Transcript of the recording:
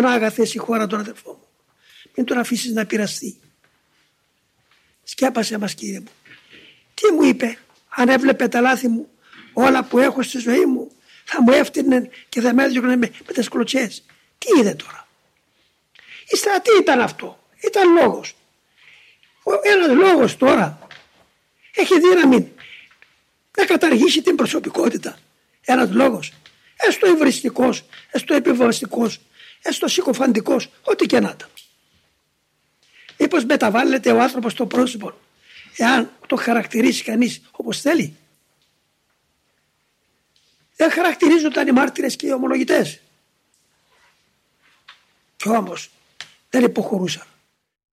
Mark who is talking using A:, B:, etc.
A: Πανάγαθε η χώρα τον αδερφό μου. Μην τον αφήσεις να πειραστεί. Σκέπασε μας κύριε μου. Τι μου είπε, αν έβλεπε τα λάθη μου, όλα που έχω στη ζωή μου, θα μου έφτιανε και θα με έδιωχνε με, με τις κλωτσές. Τι είδε τώρα; Ύστερα τι ήταν αυτό. Ήταν λόγος. Ένας λόγος τώρα έχει δύναμη να καταργήσει την προσωπικότητα. Ένας λόγος. Έστω υβριστικός, έστω επιβαστικός, έστω συκοφαντικός, ό,τι και να ήταν. Μήπως μεταβάλλεται ο άνθρωπος στο πρόσωπο εάν το χαρακτηρίσει κανείς όπως θέλει. Δεν χαρακτηρίζονταν οι μάρτυρες και οι ομολογητές. Κι όμως δεν υποχωρούσαν.